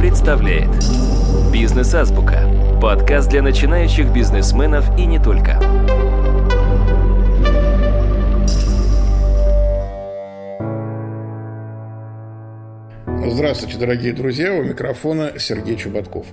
представляет «Бизнес-азбука» – подкаст для начинающих бизнесменов и не только. Здравствуйте, дорогие друзья! У микрофона Сергей Чубатков.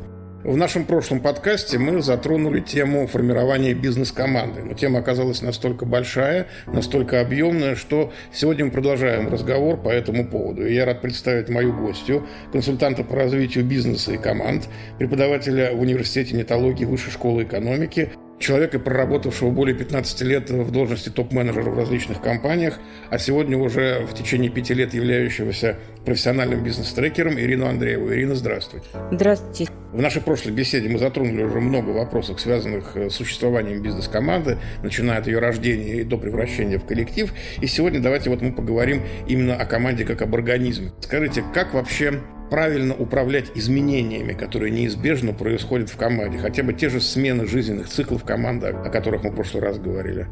В нашем прошлом подкасте мы затронули тему формирования бизнес-команды. Но тема оказалась настолько большая, настолько объемная, что сегодня мы продолжаем разговор по этому поводу. И я рад представить мою гостью, консультанта по развитию бизнеса и команд, преподавателя в Университете нетологии Высшей школы экономики, человека, проработавшего более 15 лет в должности топ-менеджера в различных компаниях, а сегодня уже в течение пяти лет являющегося профессиональным бизнес-трекером Ирину Андрееву. Ирина, здравствуйте. Здравствуйте. В нашей прошлой беседе мы затронули уже много вопросов, связанных с существованием бизнес-команды, начиная от ее рождения и до превращения в коллектив. И сегодня давайте вот мы поговорим именно о команде как об организме. Скажите, как вообще правильно управлять изменениями, которые неизбежно происходят в команде, хотя бы те же смены жизненных циклов команды, о которых мы в прошлый раз говорили.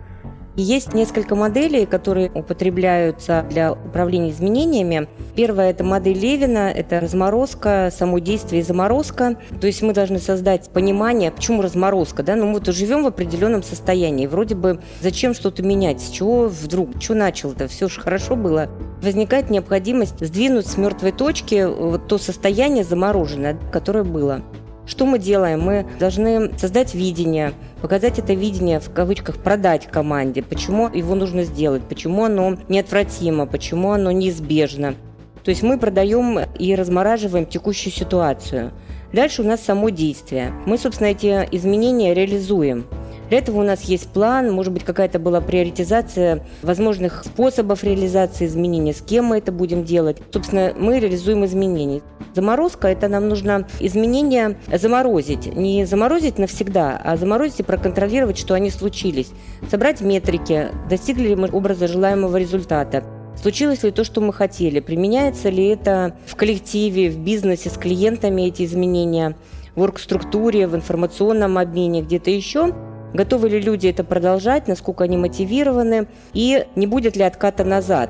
Есть несколько моделей, которые употребляются для управления изменениями. Первая – это модель Левина, это разморозка, само действие и заморозка. То есть мы должны создать понимание, почему разморозка. Да? Ну, мы вот живем в определенном состоянии. Вроде бы зачем что-то менять? С чего вдруг? Что начал-то? Все же хорошо было. Возникает необходимость сдвинуть с мертвой точки вот то состояние замороженное, которое было. Что мы делаем? Мы должны создать видение, показать это видение, в кавычках, продать команде, почему его нужно сделать, почему оно неотвратимо, почему оно неизбежно. То есть мы продаем и размораживаем текущую ситуацию. Дальше у нас само действие. Мы, собственно, эти изменения реализуем. Для этого у нас есть план, может быть, какая-то была приоритизация возможных способов реализации изменений, с кем мы это будем делать. Собственно, мы реализуем изменения. Заморозка – это нам нужно изменения заморозить. Не заморозить навсегда, а заморозить и проконтролировать, что они случились. Собрать метрики, достигли ли мы образа желаемого результата. Случилось ли то, что мы хотели? Применяется ли это в коллективе, в бизнесе, с клиентами эти изменения, в оргструктуре, в информационном обмене, где-то еще? Готовы ли люди это продолжать, насколько они мотивированы, и не будет ли отката назад.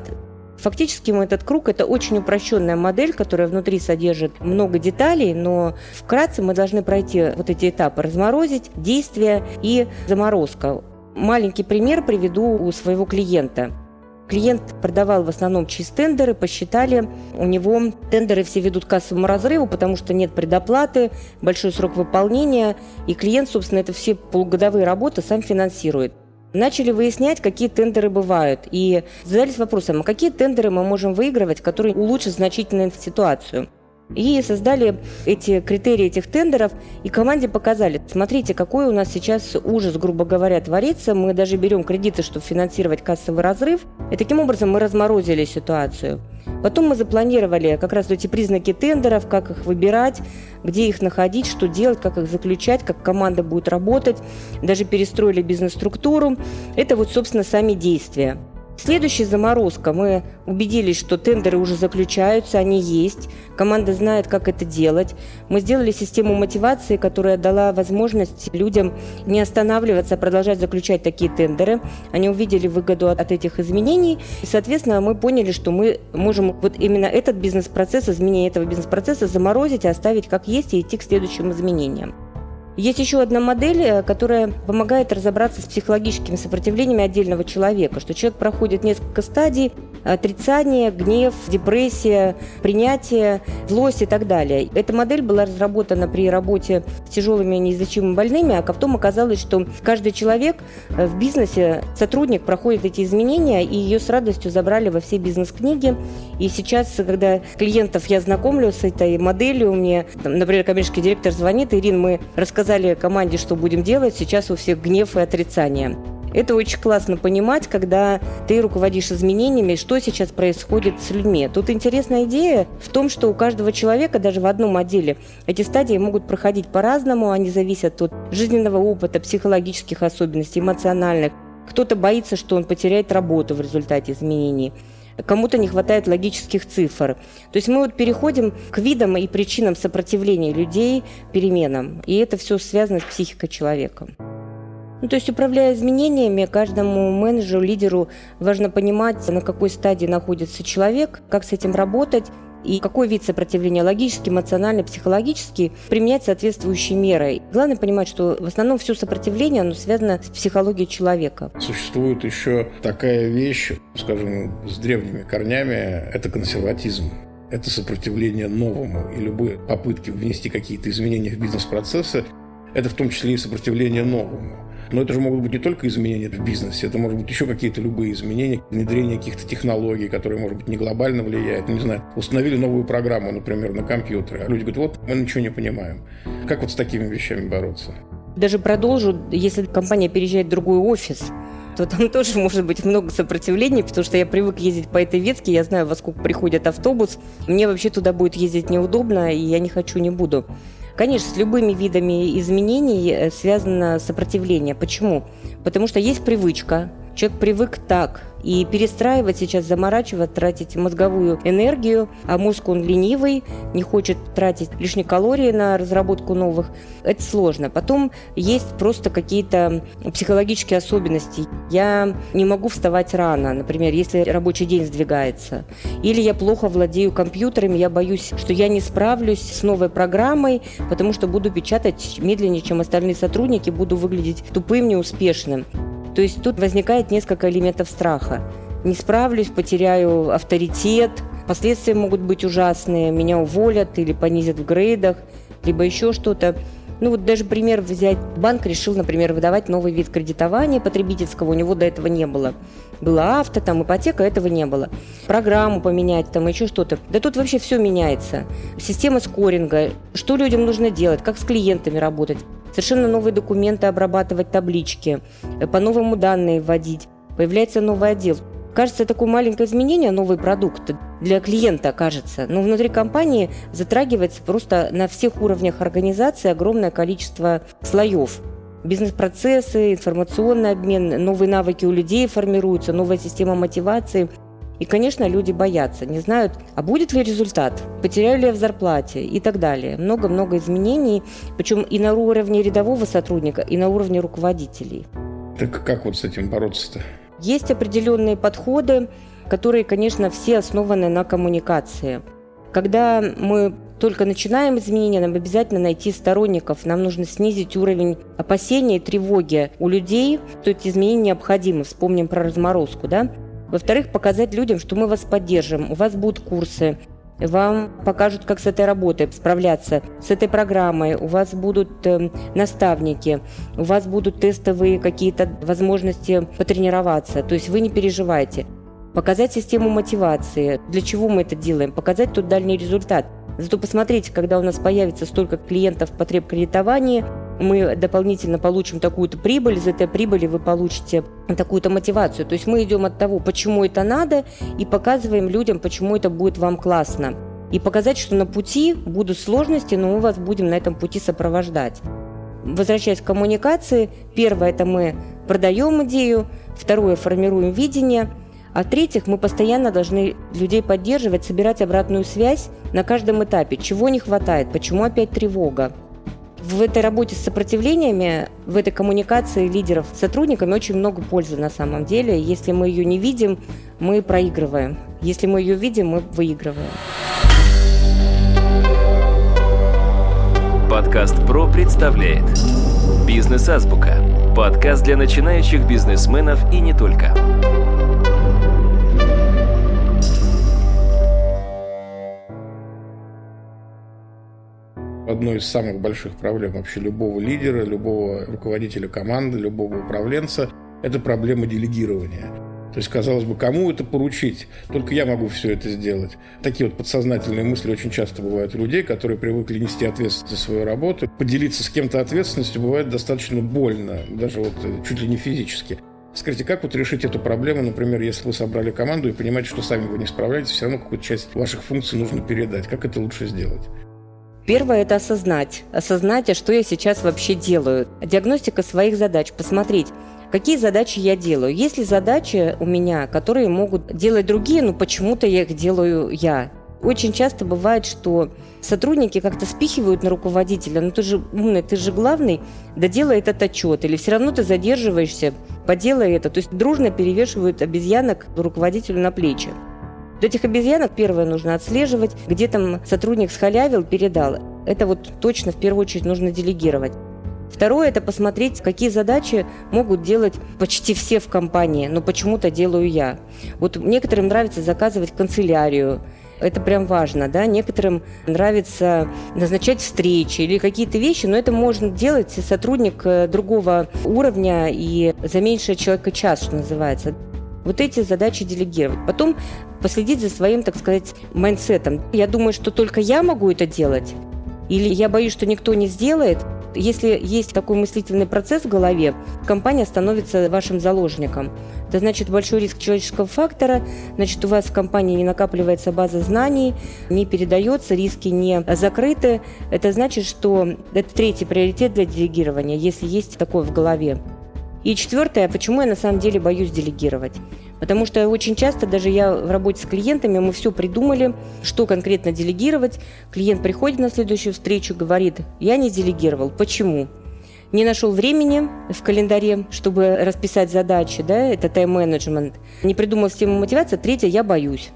Фактически этот круг – это очень упрощенная модель, которая внутри содержит много деталей, но вкратце мы должны пройти вот эти этапы – разморозить, действие и заморозка. Маленький пример приведу у своего клиента – Клиент продавал в основном через тендеры, посчитали, у него тендеры все ведут к кассовому разрыву, потому что нет предоплаты, большой срок выполнения, и клиент, собственно, это все полугодовые работы сам финансирует. Начали выяснять, какие тендеры бывают, и задались вопросом, а какие тендеры мы можем выигрывать, которые улучшат значительно ситуацию. И создали эти критерии этих тендеров, и команде показали, смотрите, какой у нас сейчас ужас, грубо говоря, творится. Мы даже берем кредиты, чтобы финансировать кассовый разрыв. И таким образом мы разморозили ситуацию. Потом мы запланировали как раз эти признаки тендеров, как их выбирать, где их находить, что делать, как их заключать, как команда будет работать. Даже перестроили бизнес-структуру. Это вот, собственно, сами действия. Следующая заморозка. Мы убедились, что тендеры уже заключаются, они есть. Команда знает, как это делать. Мы сделали систему мотивации, которая дала возможность людям не останавливаться, а продолжать заключать такие тендеры. Они увидели выгоду от этих изменений. И, соответственно, мы поняли, что мы можем вот именно этот бизнес-процесс, изменение этого бизнес-процесса заморозить, оставить как есть и идти к следующим изменениям. Есть еще одна модель, э, которая помогает разобраться с психологическими сопротивлениями отдельного человека, что человек проходит несколько стадий отрицание, гнев, депрессия, принятие, злость и так далее. Эта модель была разработана при работе с тяжелыми неизлечимыми больными, а потом оказалось, что каждый человек э, в бизнесе, сотрудник проходит эти изменения, и ее с радостью забрали во все бизнес-книги. И сейчас, когда клиентов я знакомлю с этой моделью, мне, например, коммерческий директор звонит, Ирин, мы рассказали команде, что будем делать, сейчас у всех гнев и отрицание. Это очень классно понимать, когда ты руководишь изменениями, что сейчас происходит с людьми. Тут интересная идея в том, что у каждого человека, даже в одном отделе, эти стадии могут проходить по-разному, они зависят от жизненного опыта, психологических особенностей, эмоциональных. Кто-то боится, что он потеряет работу в результате изменений кому-то не хватает логических цифр. То есть мы вот переходим к видам и причинам сопротивления людей переменам. И это все связано с психикой человека. Ну, то есть, управляя изменениями, каждому менеджеру, лидеру важно понимать, на какой стадии находится человек, как с этим работать, и какой вид сопротивления, логический, эмоциональный, психологический, применять соответствующие меры. Главное понимать, что в основном все сопротивление, оно связано с психологией человека. Существует еще такая вещь, скажем, с древними корнями, это консерватизм это сопротивление новому. И любые попытки внести какие-то изменения в бизнес-процессы – это в том числе и сопротивление новому. Но это же могут быть не только изменения в бизнесе, это может быть еще какие-то любые изменения, внедрение каких-то технологий, которые, может быть, не глобально влияют. Не знаю, установили новую программу, например, на компьютере, а люди говорят, вот мы ничего не понимаем. Как вот с такими вещами бороться? Даже продолжу, если компания переезжает в другой офис, то там тоже может быть много сопротивлений, потому что я привык ездить по этой ветке, я знаю, во сколько приходит автобус. Мне вообще туда будет ездить неудобно, и я не хочу, не буду. Конечно, с любыми видами изменений э, связано сопротивление. Почему? Потому что есть привычка. Человек привык так, и перестраивать сейчас, заморачивать, тратить мозговую энергию, а мозг он ленивый, не хочет тратить лишние калории на разработку новых. Это сложно. Потом есть просто какие-то психологические особенности. Я не могу вставать рано, например, если рабочий день сдвигается. Или я плохо владею компьютерами, я боюсь, что я не справлюсь с новой программой, потому что буду печатать медленнее, чем остальные сотрудники, буду выглядеть тупым, неуспешным. То есть тут возникает несколько элементов страха. Не справлюсь, потеряю авторитет, последствия могут быть ужасные, меня уволят или понизят в грейдах, либо еще что-то. Ну вот даже пример взять. Банк решил, например, выдавать новый вид кредитования потребительского, у него до этого не было. Было авто, там ипотека, этого не было. Программу поменять, там еще что-то. Да тут вообще все меняется. Система скоринга, что людям нужно делать, как с клиентами работать совершенно новые документы обрабатывать, таблички, по-новому данные вводить. Появляется новый отдел. Кажется, такое маленькое изменение, новый продукт для клиента кажется, но внутри компании затрагивается просто на всех уровнях организации огромное количество слоев. Бизнес-процессы, информационный обмен, новые навыки у людей формируются, новая система мотивации – и, конечно, люди боятся, не знают, а будет ли результат, потеряю ли я в зарплате и так далее. Много-много изменений, причем и на уровне рядового сотрудника, и на уровне руководителей. Так как вот с этим бороться-то? Есть определенные подходы, которые, конечно, все основаны на коммуникации. Когда мы только начинаем изменения, нам обязательно найти сторонников. Нам нужно снизить уровень опасения и тревоги у людей, что эти изменения необходимы. Вспомним про разморозку, да? Во-вторых, показать людям, что мы вас поддержим, у вас будут курсы, вам покажут, как с этой работой справляться, с этой программой, у вас будут э, наставники, у вас будут тестовые какие-то возможности потренироваться, то есть вы не переживайте. Показать систему мотивации. Для чего мы это делаем? Показать тот дальний результат. Зато посмотрите, когда у нас появится столько клиентов потреб кредитования, мы дополнительно получим такую-то прибыль, из этой прибыли вы получите такую-то мотивацию. То есть мы идем от того, почему это надо, и показываем людям, почему это будет вам классно. И показать, что на пути будут сложности, но мы вас будем на этом пути сопровождать. Возвращаясь к коммуникации, первое – это мы продаем идею, второе – формируем видение – а в-третьих, мы постоянно должны людей поддерживать, собирать обратную связь на каждом этапе. Чего не хватает, почему опять тревога. В этой работе с сопротивлениями, в этой коммуникации лидеров с сотрудниками очень много пользы на самом деле. Если мы ее не видим, мы проигрываем. Если мы ее видим, мы выигрываем. Подкаст ПРО представляет «Бизнес-азбука» – подкаст для начинающих бизнесменов и не только. Одной из самых больших проблем вообще любого лидера, любого руководителя команды, любого управленца – это проблема делегирования. То есть, казалось бы, кому это поручить? Только я могу все это сделать. Такие вот подсознательные мысли очень часто бывают у людей, которые привыкли нести ответственность за свою работу. Поделиться с кем-то ответственностью бывает достаточно больно, даже вот э, чуть ли не физически. Скажите, как вот решить эту проблему, например, если вы собрали команду и понимаете, что сами вы не справляетесь, все равно какую-то часть ваших функций нужно передать. Как это лучше сделать? Первое – это осознать. Осознать, а что я сейчас вообще делаю. Диагностика своих задач. Посмотреть, какие задачи я делаю. Есть ли задачи у меня, которые могут делать другие, но почему-то я их делаю я. Очень часто бывает, что сотрудники как-то спихивают на руководителя, ну ты же умный, ты же главный, да делай этот отчет, или все равно ты задерживаешься, поделай это. То есть дружно перевешивают обезьянок руководителю на плечи. Этих обезьянок первое нужно отслеживать, где там сотрудник схалявил, передал. Это вот точно в первую очередь нужно делегировать. Второе – это посмотреть, какие задачи могут делать почти все в компании, но почему-то делаю я. Вот некоторым нравится заказывать канцелярию, это прям важно, да. Некоторым нравится назначать встречи или какие-то вещи, но это можно делать сотрудник э, другого уровня и за меньшее человека час, что называется. Вот эти задачи делегировать. Потом последить за своим, так сказать, mindset ом. Я думаю, что только я могу это делать, или я боюсь, что никто не сделает, если есть такой мыслительный процесс в голове, компания становится вашим заложником. Это значит большой риск человеческого фактора, значит у вас в компании не накапливается база знаний, не передается, риски не закрыты. Это значит, что это третий приоритет для делегирования, если есть такое в голове. И четвертое, почему я на самом деле боюсь делегировать. Потому что очень часто даже я в работе с клиентами, мы все придумали, что конкретно делегировать. Клиент приходит на следующую встречу, говорит, я не делегировал. Почему? Не нашел времени в календаре, чтобы расписать задачи, да, это тайм-менеджмент. Не придумал систему мотивации. Третье, я боюсь.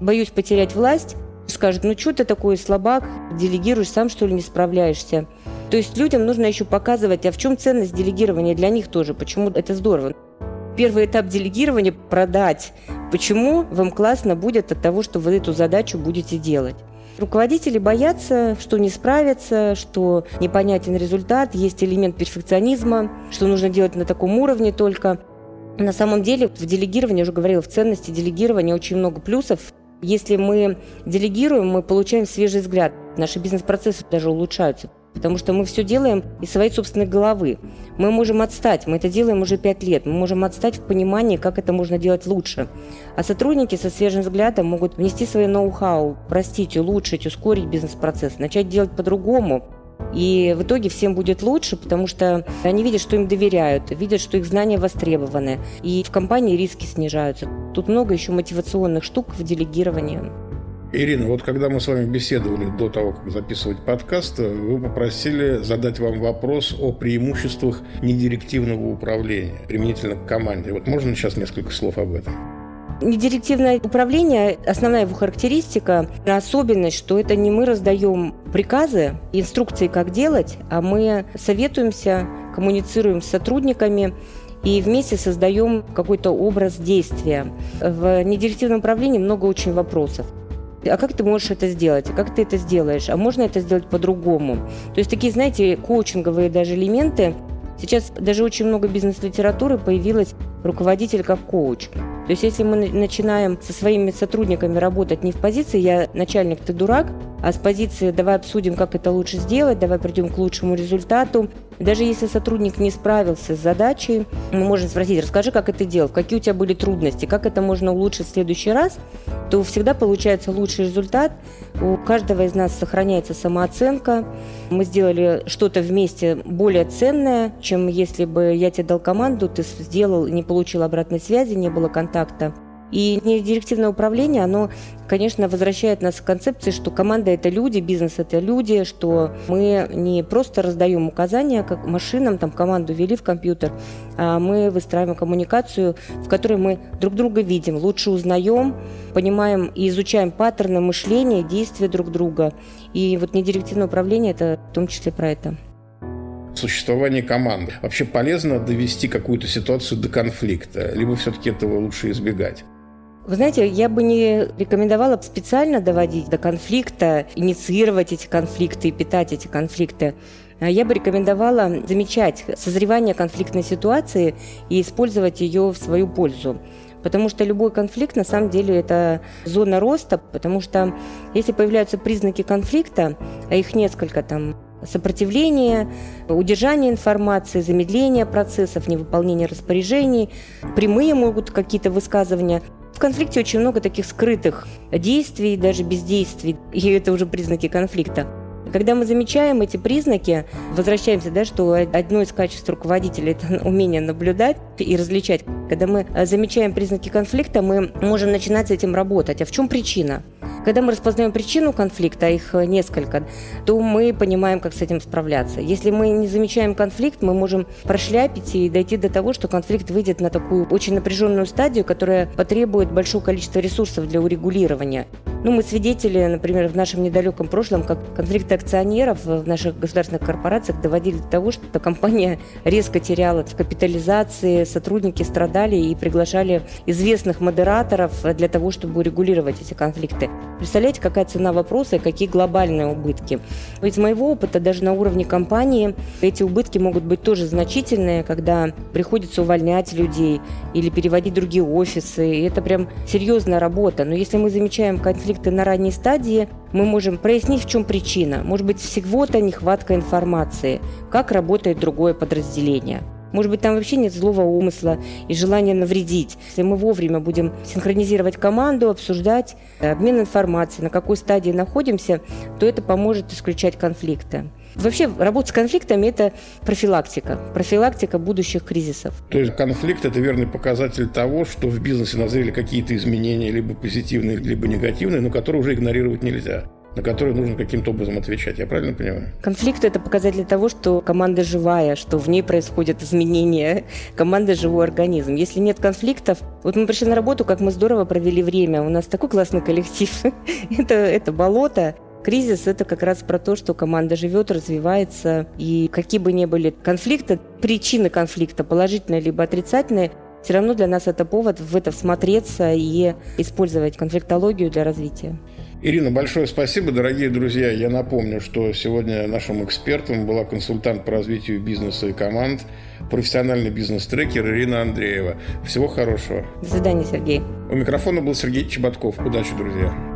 Боюсь потерять власть. Скажет, ну что ты такой слабак, делегируешь, сам что ли не справляешься. То есть людям нужно еще показывать, а в чем ценность делегирования для них тоже, почему это здорово первый этап делегирования – продать. Почему вам классно будет от того, что вы эту задачу будете делать? Руководители боятся, что не справятся, что непонятен результат, есть элемент перфекционизма, что нужно делать на таком уровне только. На самом деле в делегировании, я уже говорила, в ценности делегирования очень много плюсов. Если мы делегируем, мы получаем свежий взгляд. Наши бизнес-процессы даже улучшаются потому что мы все делаем из своей собственной головы. Мы можем отстать, мы это делаем уже пять лет, мы можем отстать в понимании, как это можно делать лучше. А сотрудники со свежим взглядом могут внести свои ноу-хау, простить, улучшить, ускорить бизнес-процесс, начать делать по-другому. И в итоге всем будет лучше, потому что они видят, что им доверяют, видят, что их знания востребованы, и в компании риски снижаются. Тут много еще мотивационных штук в делегировании. Ирина, вот когда мы с вами беседовали до того, как записывать подкаст, вы попросили задать вам вопрос о преимуществах недирективного управления применительно к команде. Вот можно сейчас несколько слов об этом? Недирективное управление, основная его характеристика, особенность, что это не мы раздаем приказы, инструкции, как делать, а мы советуемся, коммуницируем с сотрудниками, и вместе создаем какой-то образ действия. В недирективном управлении много очень вопросов а как ты можешь это сделать, а как ты это сделаешь, а можно это сделать по-другому. То есть такие, знаете, коучинговые даже элементы. Сейчас даже очень много бизнес-литературы появилось руководитель как коуч. То есть если мы начинаем со своими сотрудниками работать не в позиции «я начальник, ты дурак», а с позиции «давай обсудим, как это лучше сделать, давай придем к лучшему результату». Даже если сотрудник не справился с задачей, мы можем спросить «расскажи, как это делал, какие у тебя были трудности, как это можно улучшить в следующий раз», то всегда получается лучший результат. У каждого из нас сохраняется самооценка. Мы сделали что-то вместе более ценное, чем если бы я тебе дал команду, ты сделал, не получил обратной связи, не было контакта. И директивное управление, оно, конечно, возвращает нас к концепции, что команда – это люди, бизнес – это люди, что мы не просто раздаем указания, как машинам, там, команду ввели в компьютер, а мы выстраиваем коммуникацию, в которой мы друг друга видим, лучше узнаем, понимаем и изучаем паттерны мышления, действия друг друга. И вот недирективное управление – это в том числе про это существование команды. Вообще полезно довести какую-то ситуацию до конфликта, либо все-таки этого лучше избегать? Вы знаете, я бы не рекомендовала специально доводить до конфликта, инициировать эти конфликты и питать эти конфликты. А я бы рекомендовала замечать созревание конфликтной ситуации и использовать ее в свою пользу. Потому что любой конфликт на самом деле это зона роста, потому что если появляются признаки конфликта, а их несколько там, сопротивление, удержание информации, замедление процессов, невыполнение распоряжений, прямые могут какие-то высказывания – в конфликте очень много таких скрытых действий, даже бездействий, и это уже признаки конфликта. Когда мы замечаем эти признаки, возвращаемся, да, что одно из качеств руководителя – это умение наблюдать и различать. Когда мы замечаем признаки конфликта, мы можем начинать с этим работать. А в чем причина? Когда мы распознаем причину конфликта, а их несколько, то мы понимаем, как с этим справляться. Если мы не замечаем конфликт, мы можем прошляпить и дойти до того, что конфликт выйдет на такую очень напряженную стадию, которая потребует большого количества ресурсов для урегулирования. Ну, мы свидетели, например, в нашем недалеком прошлом, как конфликты акционеров в наших государственных корпорациях доводили до того, что компания резко теряла в капитализации, сотрудники страдали и приглашали известных модераторов для того, чтобы урегулировать эти конфликты. Представляете, какая цена вопроса и какие глобальные убытки. Из моего опыта даже на уровне компании эти убытки могут быть тоже значительные, когда приходится увольнять людей или переводить другие офисы. И это прям серьезная работа. Но если мы замечаем конфликты на ранней стадии, мы можем прояснить, в чем причина. Может быть, всего-то нехватка информации, как работает другое подразделение. Может быть, там вообще нет злого умысла и желания навредить. Если мы вовремя будем синхронизировать команду, обсуждать обмен информацией, на какой стадии находимся, то это поможет исключать конфликты. Вообще, работа с конфликтами – это профилактика. Профилактика будущих кризисов. То есть конфликт – это верный показатель того, что в бизнесе назрели какие-то изменения, либо позитивные, либо негативные, но которые уже игнорировать нельзя на которые нужно каким-то образом отвечать. Я правильно понимаю? Конфликт – это показатель того, что команда живая, что в ней происходят изменения. Команда – живой организм. Если нет конфликтов, вот мы пришли на работу, как мы здорово провели время, у нас такой классный коллектив. это, это болото, Кризис – это как раз про то, что команда живет, развивается, и какие бы ни были конфликты, причины конфликта, положительные либо отрицательные, все равно для нас это повод в это всмотреться и использовать конфликтологию для развития. Ирина, большое спасибо, дорогие друзья. Я напомню, что сегодня нашим экспертом была консультант по развитию бизнеса и команд, профессиональный бизнес-трекер Ирина Андреева. Всего хорошего. До свидания, Сергей. У микрофона был Сергей Чеботков. Удачи, друзья.